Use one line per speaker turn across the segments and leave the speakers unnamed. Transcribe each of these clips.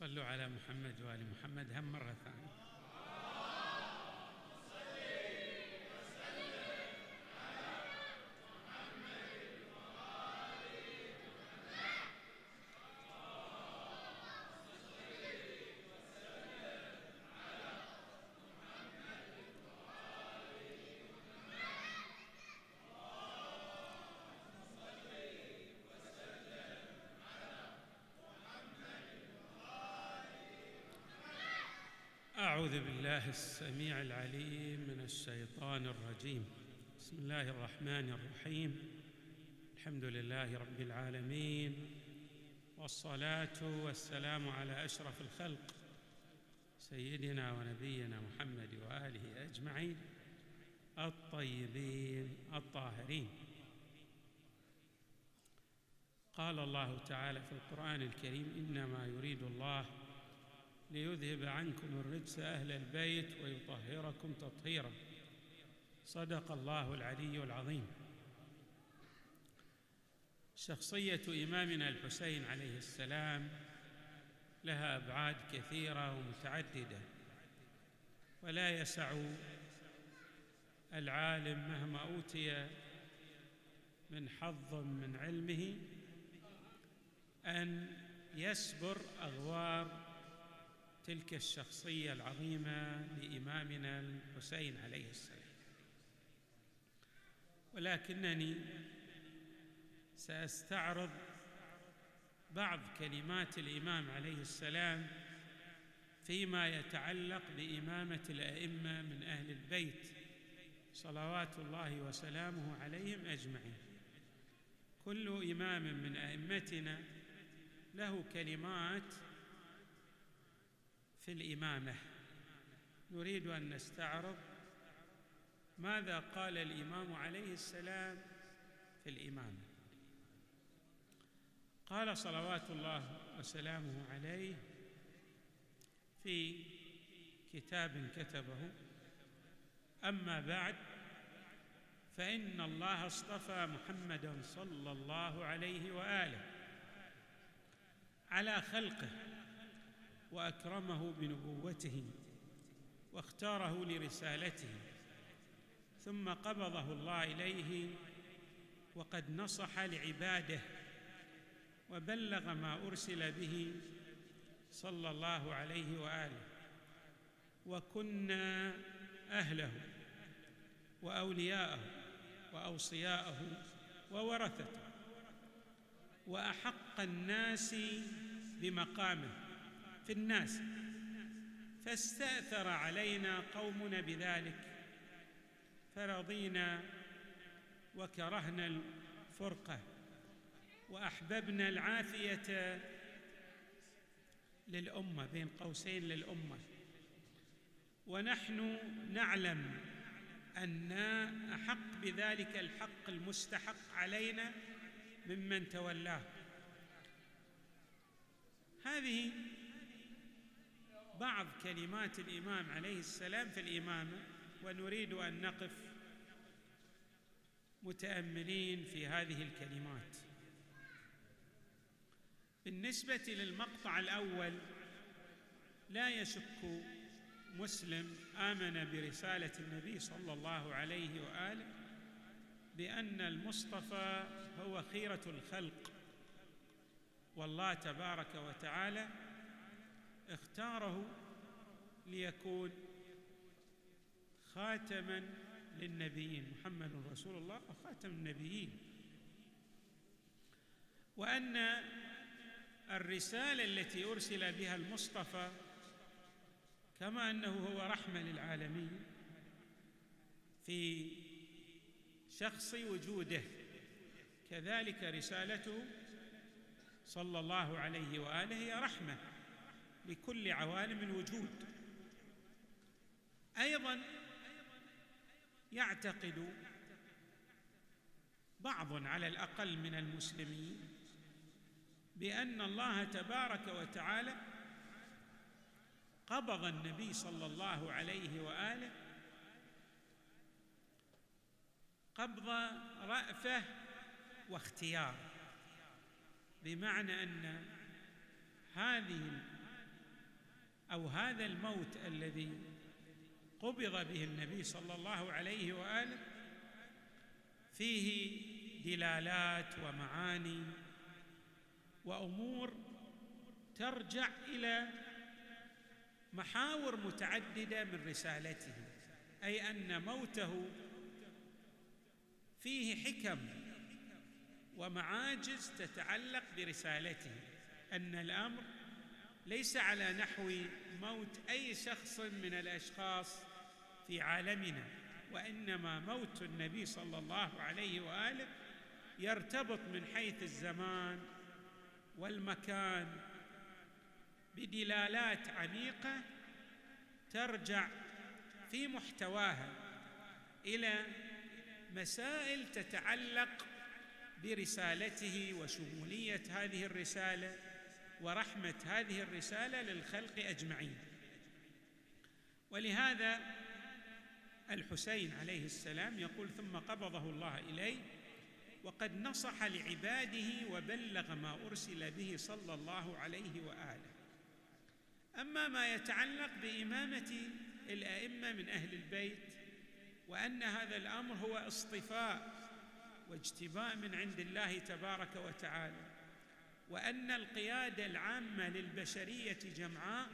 صلوا على محمد وآل محمد هم مرة ثانية. بالله السميع العليم من الشيطان الرجيم. بسم الله الرحمن الرحيم. الحمد لله رب العالمين والصلاة والسلام على أشرف الخلق سيدنا ونبينا محمد وآله أجمعين الطيبين الطاهرين. قال الله تعالى في القرآن الكريم إنما يريد الله ليذهب عنكم الرجس أهل البيت ويطهركم تطهيرا. صدق الله العلي العظيم. شخصية إمامنا الحسين عليه السلام لها أبعاد كثيرة ومتعددة ولا يسع العالم مهما أوتي من حظ من علمه أن يسبر أغوار تلك الشخصية العظيمة لإمامنا الحسين عليه السلام. ولكنني سأستعرض بعض كلمات الإمام عليه السلام فيما يتعلق بإمامة الأئمة من أهل البيت صلوات الله وسلامه عليهم أجمعين. كل إمام من أئمتنا له كلمات في الإمامة. نريد أن نستعرض ماذا قال الإمام عليه السلام في الإمامة. قال صلوات الله وسلامه عليه في كتاب كتبه. أما بعد فإن الله اصطفى محمدا صلى الله عليه وآله على خلقه. وأكرمه بنبوته واختاره لرسالته ثم قبضه الله إليه وقد نصح لعباده وبلغ ما أرسل به صلى الله عليه وآله. وكنا أهله وأولياءه وأوصياءه وورثته وأحق الناس بمقامه. في الناس فاستاثر علينا قومنا بذلك فرضينا وكرهنا الفرقة وأحببنا العافية للأمة بين قوسين للأمة ونحن نعلم أن أحق بذلك الحق المستحق علينا ممن تولاه. هذه بعض كلمات الإمام عليه السلام في الإمامة ونريد أن نقف متأملين في هذه الكلمات. بالنسبة للمقطع الأول لا يشك مسلم آمن برسالة النبي صلى الله عليه وآله بأن المصطفى هو خيرة الخلق والله تبارك وتعالى اختاره ليكون خاتما للنبيين محمد رسول الله وخاتم النبيين. وأن الرسالة التي أرسل بها المصطفى كما أنه هو رحمة للعالمين في شخص وجوده كذلك رسالته صلى الله عليه وآله هي رحمة. لكل عوالم الوجود. أيضا يعتقد بعض على الأقل من المسلمين بأن الله تبارك وتعالى قبض النبي صلى الله عليه وآله قبض رأفة واختيار بمعنى أن هذه أو هذا الموت الذي قبض به النبي صلى الله عليه وآله فيه دلالات ومعاني وأمور ترجع إلى محاور متعددة من رسالته أي أن موته فيه حكم ومعاجز تتعلق برسالته أن الأمر ليس على نحو موت أي شخص من الأشخاص في عالمنا وإنما موت النبي صلى الله عليه وآله يرتبط من حيث الزمان والمكان. بدلالات عميقة ترجع في محتواها إلى مسائل تتعلق برسالته وشمولية هذه الرسالة. ورحمة هذه الرسالة للخلق أجمعين. ولهذا الحسين عليه السلام يقول ثم قبضه الله إليه وقد نصح لعباده وبلغ ما أرسل به صلى الله عليه وآله. أما ما يتعلق بإمامة الأئمة من أهل البيت وأن هذا الأمر هو اصطفاء واجتباء من عند الله تبارك وتعالى وأن القيادة العامة للبشرية جمعاء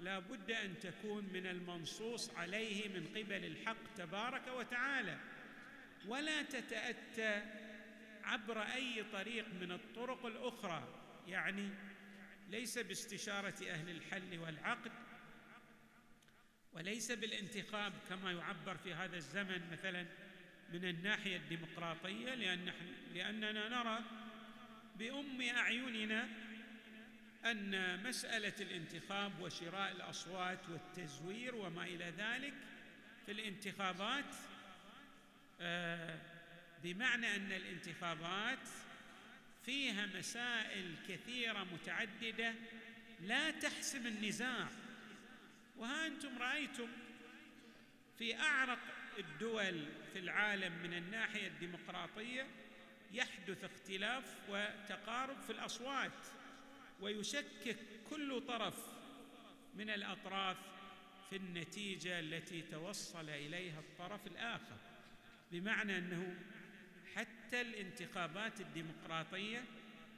لا بد أن تكون من المنصوص عليه من قبل الحق تبارك وتعالى ولا تتأتى عبر أي طريق من الطرق الأخرى. يعني ليس باستشارة أهل الحل والعقد وليس بالانتخاب كما يعبر في هذا الزمن مثلا من الناحية الديمقراطية لأن لأننا نرى بأم أعيننا أن مسألة الانتخاب وشراء الأصوات والتزوير وما إلى ذلك في الانتخابات آه، بمعنى أن الانتخابات فيها مسائل كثيرة متعددة لا تحسم النزاع. وها أنتم رأيتم في أعرق الدول في العالم من الناحية الديمقراطية يحدث اختلاف وتقارب في الأصوات ويشكك كل طرف من الأطراف في النتيجة التي توصل إليها الطرف الآخر بمعنى أنه حتى الانتخابات الديمقراطية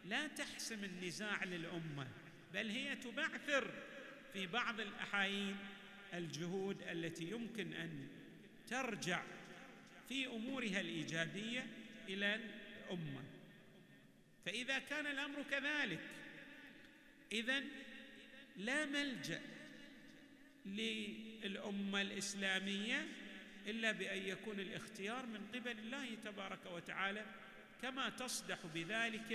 لا تحسم النزاع للأمة بل هي تبعثر في بعض الأحايين الجهود التي يمكن أن ترجع في أمورها الإيجابية إلى الامه فإذا كان الأمر كذلك اذا لا ملجأ للأمة الإسلامية إلا بأن يكون الاختيار من قبل الله تبارك وتعالى كما تصدح بذلك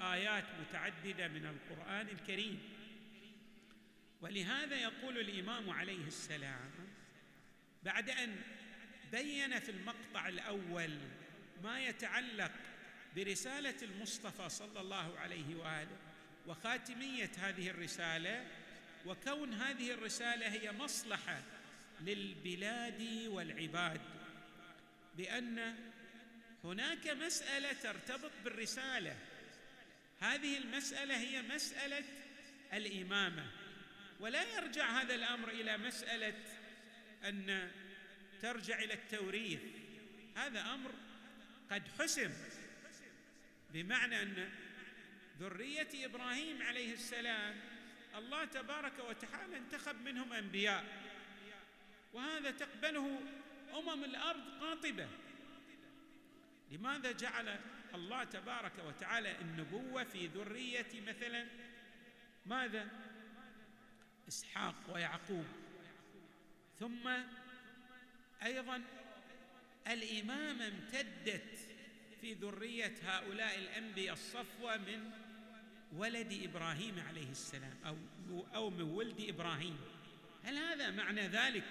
آيات متعددة من القرآن الكريم. ولهذا يقول الإمام عليه السلام بعد أن بين في المقطع الأول ما يتعلق برسالة المصطفى صلى الله عليه وآله وخاتمية هذه الرسالة وكون هذه الرسالة هي مصلحة للبلاد والعباد. بأن هناك مسألة ترتبط بالرسالة. هذه المسألة هي مسألة الإمامة. ولا يرجع هذا الأمر إلى مسألة أن ترجع إلى التوريث. هذا أمر قد حسم. بمعنى أن ذرية إبراهيم عليه السلام الله تبارك وتعالى انتخب منهم أنبياء. وهذا تقبله أمم الأرض قاطبة. لماذا جعل الله تبارك وتعالى النبوة في ذرية مثلا؟ ماذا؟ إسحاق ويعقوب. ثم أيضا الإمامة امتدت في ذرية هؤلاء الأنبياء الصفوة من ولد إبراهيم عليه السلام أو أو من ولد إبراهيم. هل هذا معنى ذلك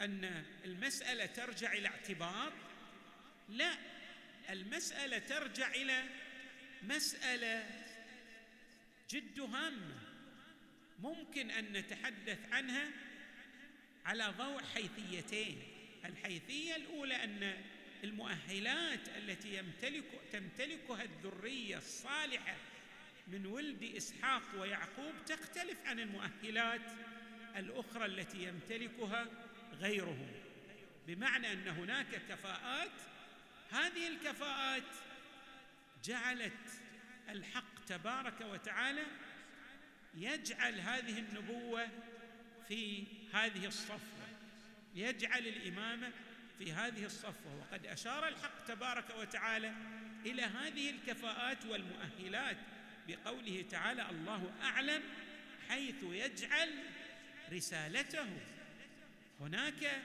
أن المسألة ترجع إلى اعتبار؟ لا المسألة ترجع إلى مسألة جد هامة. ممكن أن نتحدث عنها على ضوء حيثيتين. الحيثية الأولى أن المؤهلات التي يمتلك تمتلكها الذرية الصالحة من ولد إسحاق ويعقوب تختلف عن المؤهلات الأخرى التي يمتلكها غيره بمعنى أن هناك كفاءات هذه الكفاءات جعلت الحق تبارك وتعالى يجعل هذه النبوة في هذه الصفوة يجعل الإمامة في هذه الصفوة وقد أشار الحق تبارك وتعالى إلى هذه الكفاءات والمؤهلات بقوله تعالى الله أعلم حيث يجعل رسالته. هناك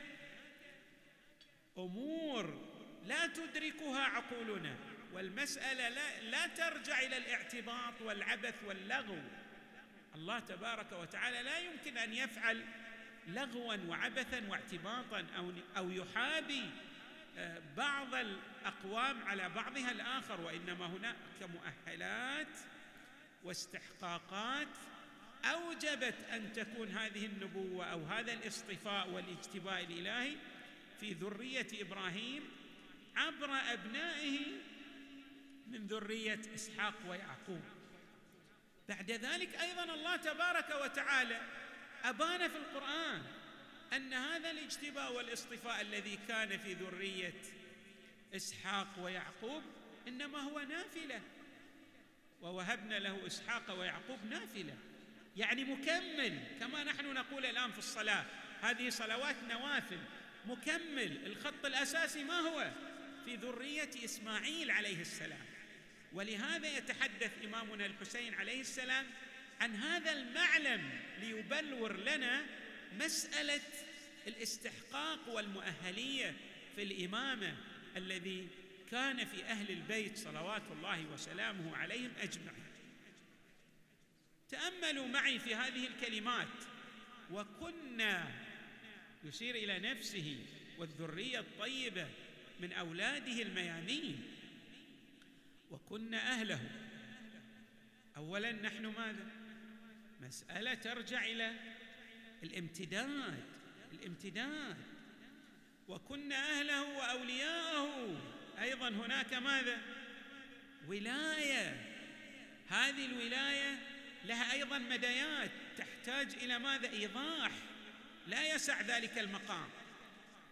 أمور لا تدركها عقولنا والمسألة لا, لا ترجع إلى الاعتباط والعبث واللغو. الله تبارك وتعالى لا يمكن أن يفعل لغوا وعبثا واعتباطا أو أو يحابي آه، بعض الأقوام على بعضها الآخر وإنما هناك مؤهلات واستحقاقات أوجبت أن تكون هذه النبوة أو هذا الاصطفاء والاجتباء الإلهي في ذرية إبراهيم عبر أبنائه من ذرية إسحاق ويعقوب. بعد ذلك أيضا الله تبارك وتعالى ابان في القرآن أن هذا الاجتباء والاصطفاء الذي كان في ذرية إسحاق ويعقوب إنما هو نافلة. ووهبنا له إسحاق ويعقوب نافلة. يعني مكمل كما نحن نقول الآن في الصلاة هذه صلوات نوافل. مكمل الخط الأساسي ما هو؟ في ذرية إسماعيل عليه السلام. ولهذا يتحدث إمامنا الحسين عليه السلام عن هذا المعلم ليبلور لنا مسألة الاستحقاق والمؤهلية في الإمامة الذي كان في أهل البيت صلوات الله وسلامه عليهم أجمعين. تأملوا معي في هذه الكلمات. وكنا يشير إلى نفسه والذرية الطيبة من أولاده الميامين. وكنا أهله. اولا نحن ماذا؟ مسألة ترجع إلى الامتداد الامتداد. وكنا أهله وأولياءه. أيضا هناك ماذا؟ ولاية. هذه الولاية لها أيضا مديات تحتاج إلى ماذا؟ إيضاح. لا يسع ذلك المقام.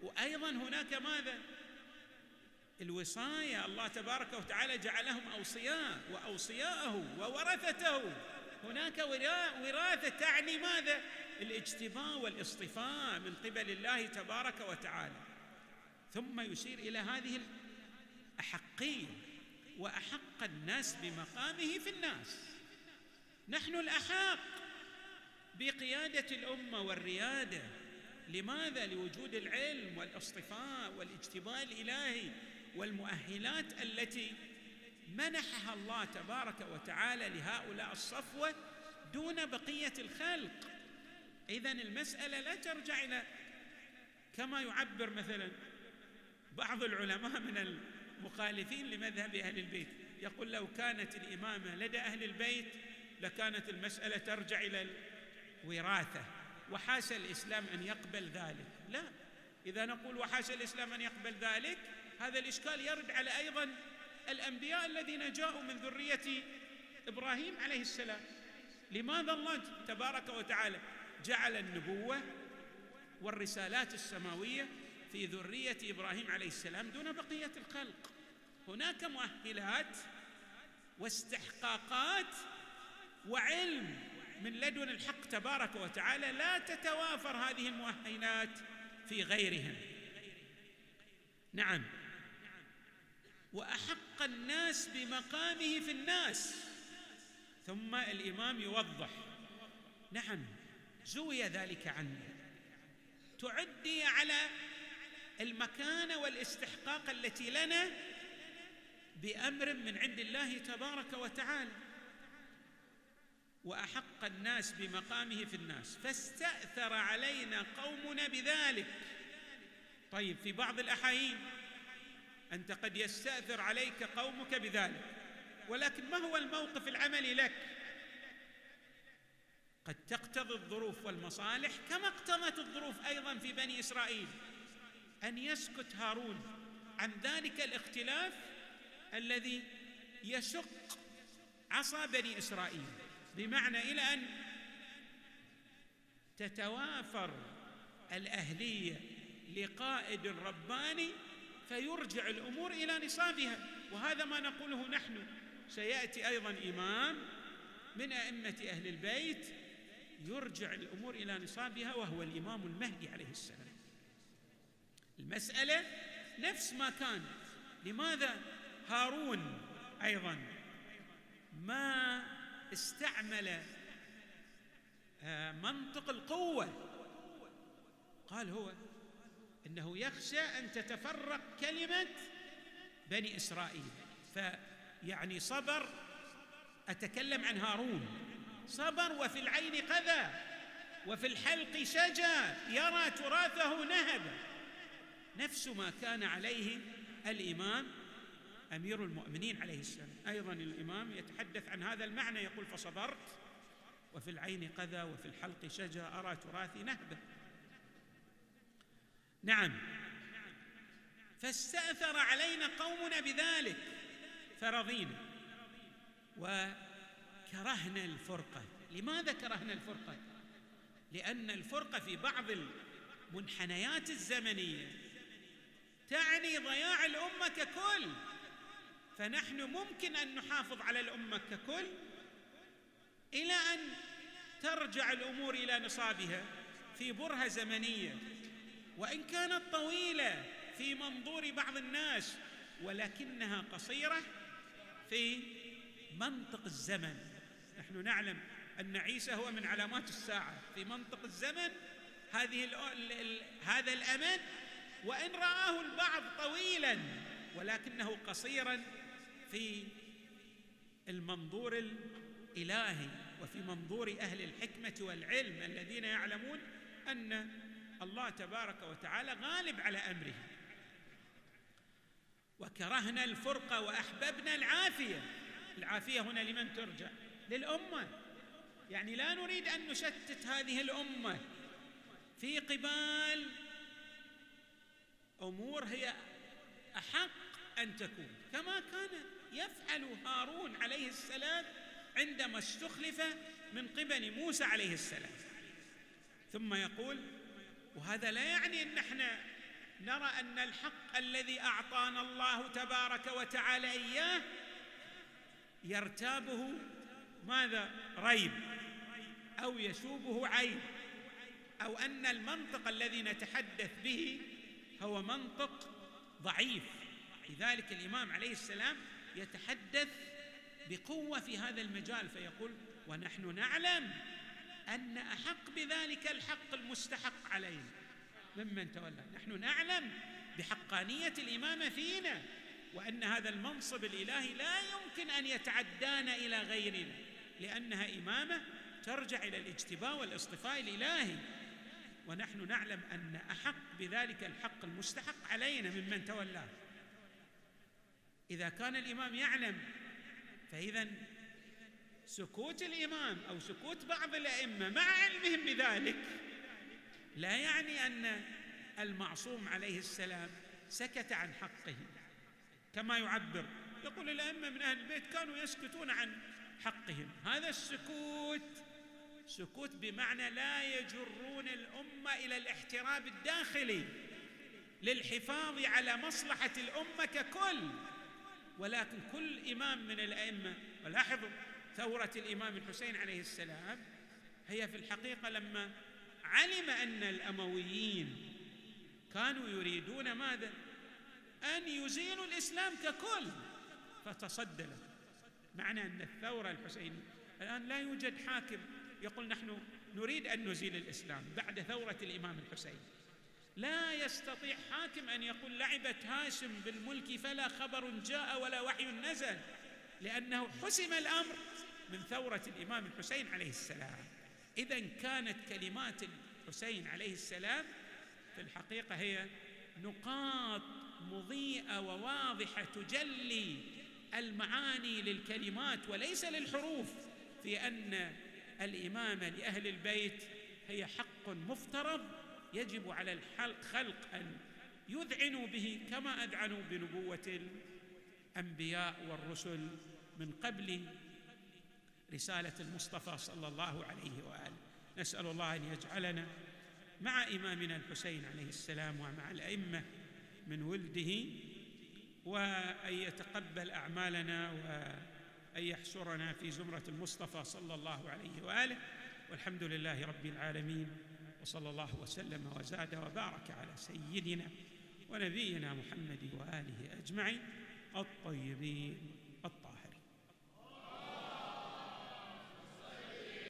وأيضا هناك ماذا؟ الوصايه الله تبارك وتعالى جعلهم أوصياء وأوصياءه وورثته. هناك وراثة تعني ماذا؟ الاجتباء والاصطفاء من قبل الله تبارك وتعالى. ثم يشير إلى هذه الاحقيه وأحق الناس بمقامه في الناس. نحن الأحق بقيادة الأمة والريادة. لماذا؟ لوجود العلم والاصطفاء والاجتباء الإلهي والمؤهلات التي منحها الله تبارك وتعالى لهؤلاء الصفوة دون بقية الخلق. اذا المسألة لا ترجع إلى كما يعبر مثلا بعض العلماء من المخالفين لمذهب أهل البيت. يقول لو كانت الإمامة لدى أهل البيت لكانت المسألة ترجع إلى الوراثة. وحاشا الإسلام أن يقبل ذلك. لا. إذا نقول وحاشا الإسلام أن يقبل ذلك هذا الإشكال يرد على أيضا الأنبياء الذين جاءوا من ذرية إبراهيم عليه السلام. لماذا الله تبارك وتعالى جعل النبوة والرسالات السماوية في ذرية إبراهيم عليه السلام دون بقية الخلق؟ هناك مؤهلات واستحقاقات وعلم من لدن الحق تبارك وتعالى لا تتوافر هذه المؤهلات في غيرهم. نعم. وأحق الناس بمقامه في الناس. ثم الإمام يوضح. نعم زوي ذلك عنه. تعدي على المكانه والاستحقاق التي لنا بأمر من عند الله تبارك وتعالى. وأحق الناس بمقامه في الناس. فاستأثر علينا قومنا بذلك. طيب في بعض الأحايين أنت قد يستأثر عليك قومك بذلك. ولكن ما هو الموقف العملي لك؟ قد تقتضي الظروف والمصالح كما اقتضت الظروف أيضا في بني إسرائيل. أن يسكت هارون عن ذلك الاختلاف الذي يشق عصا بني إسرائيل. بمعنى إلى أن تتوافر الأهلية لقائد رباني فيرجع الأمور إلى نصابها. وهذا ما نقوله نحن. سيأتي أيضا إمام من أئمة أهل البيت يرجع الأمور إلى نصابها وهو الإمام المهدي عليه السلام. المسألة نفس ما كان. لماذا؟ هارون أيضا ما استعمل آه، منطق القوة. قال هو إنه يخشى أن تتفرق كلمة بني إسرائيل. فيعني صبر أتكلم عن هارون. صبر وفي العين قذى وفي الحلق شجا يرى تراثه نهبا نفس ما كان عليه الإمام أمير المؤمنين عليه السلام. أيضا الإمام يتحدث عن هذا المعنى يقول فصبرت وفي العين قذى وفي الحلق شجا أرى تراثي نهبا. نعم. فاستأثر علينا قومنا بذلك. فرضينا. وكرهنا الفرقة. لماذا كرهنا الفرقة؟ لأن الفرقة في بعض المنحنيات الزمنية تعني ضياع الأمة ككل. فنحن ممكن أن نحافظ على الأمة ككل إلى أن ترجع الأمور إلى نصابها في برهة زمنية. وإن كانت طويلة في منظور بعض الناس ولكنها قصيرة في منطق الزمن. نحن نعلم أن عيسى هو من علامات الساعة. في منطق الزمن هذه ال ال هذا الأمد وإن رآه البعض طويلا ولكنه قصيرا في المنظور الإلهي وفي منظور أهل الحكمة والعلم الذين يعلمون أن الله تبارك وتعالى غالب على أمره. وكرهنا الفرقة وأحببنا العافية. العافية هنا لمن ترجع للأمة. يعني لا نريد أن نشتت هذه الأمة. في قبال أمور هي أحق أن تكون. كما كان يفعل هارون عليه السلام عندما استخلف من قبل موسى عليه السلام. ثم يقول وهذا لا يعني أن إحنا نرى أن الحق الذي أعطانا الله تبارك وتعالى إياه يرتابه ماذا؟ ريب أو يشوبه عيب أو أن المنطق الذي نتحدث به هو منطق ضعيف. لذلك الإمام عليه السلام يتحدث بقوة في هذا المجال فيقول ونحن نعلم أن أحق بذلك الحق المستحق علينا. ممن تولى. نحن نعلم بحقانية الامامه فينا وأن هذا المنصب الإلهي لا يمكن أن يتعدانا إلى غيرنا لأنها إمامة ترجع إلى الاجتباء والاصطفاء الإلهي. ونحن نعلم أن أحق بذلك الحق المستحق علينا ممن تولاه إذا كان الإمام يعلم فاذا سكوت الإمام أو سكوت بعض الأئمة مع علمهم بذلك. لا يعني أن المعصوم عليه السلام سكت عن حقه كما يعبر. يقول الأئمة من أهل البيت كانوا يسكتون عن حقهم. هذا السكوت سكوت بمعنى لا يجرون الأمة إلى الاحتراب الداخلي للحفاظ على مصلحة الأمة ككل. ولكن كل إمام من الأئمة ولاحظوا ثورة الإمام الحسين عليه السلام هي في الحقيقة لما علم أن الأمويين كانوا يريدون ماذا؟ أن يزيلوا الإسلام ككل. فتصدى له معنى أن الثورة الحسينية الآن لا يوجد حاكم يقول نحن نريد أن نزيل الإسلام بعد ثورة الإمام الحسين. لا يستطيع حاكم أن يقول لعبت هاشم بالملك فلا خبر جاء ولا وحي نزل. لأنه حسم الأمر من ثورة الإمام الحسين عليه السلام. إذا كانت كلمات الحسين عليه السلام في الحقيقة هي نقاط مضيئة وواضحة تجلي المعاني للكلمات وليس للحروف في أن الامامه لأهل البيت هي حق مفترض يجب على الخلق أن يذعنوا به كما أذعنوا بنبوة الأنبياء والرسل. من قبل رسالة المصطفى صلى الله عليه وآله. نسأل الله أن يجعلنا مع إمامنا الحسين عليه السلام ومع الأئمة من ولده وأن يتقبل أعمالنا وأن يحشرنا في زمرة المصطفى صلى الله عليه وآله. والحمد لله رب العالمين وصلى الله وسلم وزاد وبارك على سيدنا ونبينا محمد وآله أجمعين الطيبين.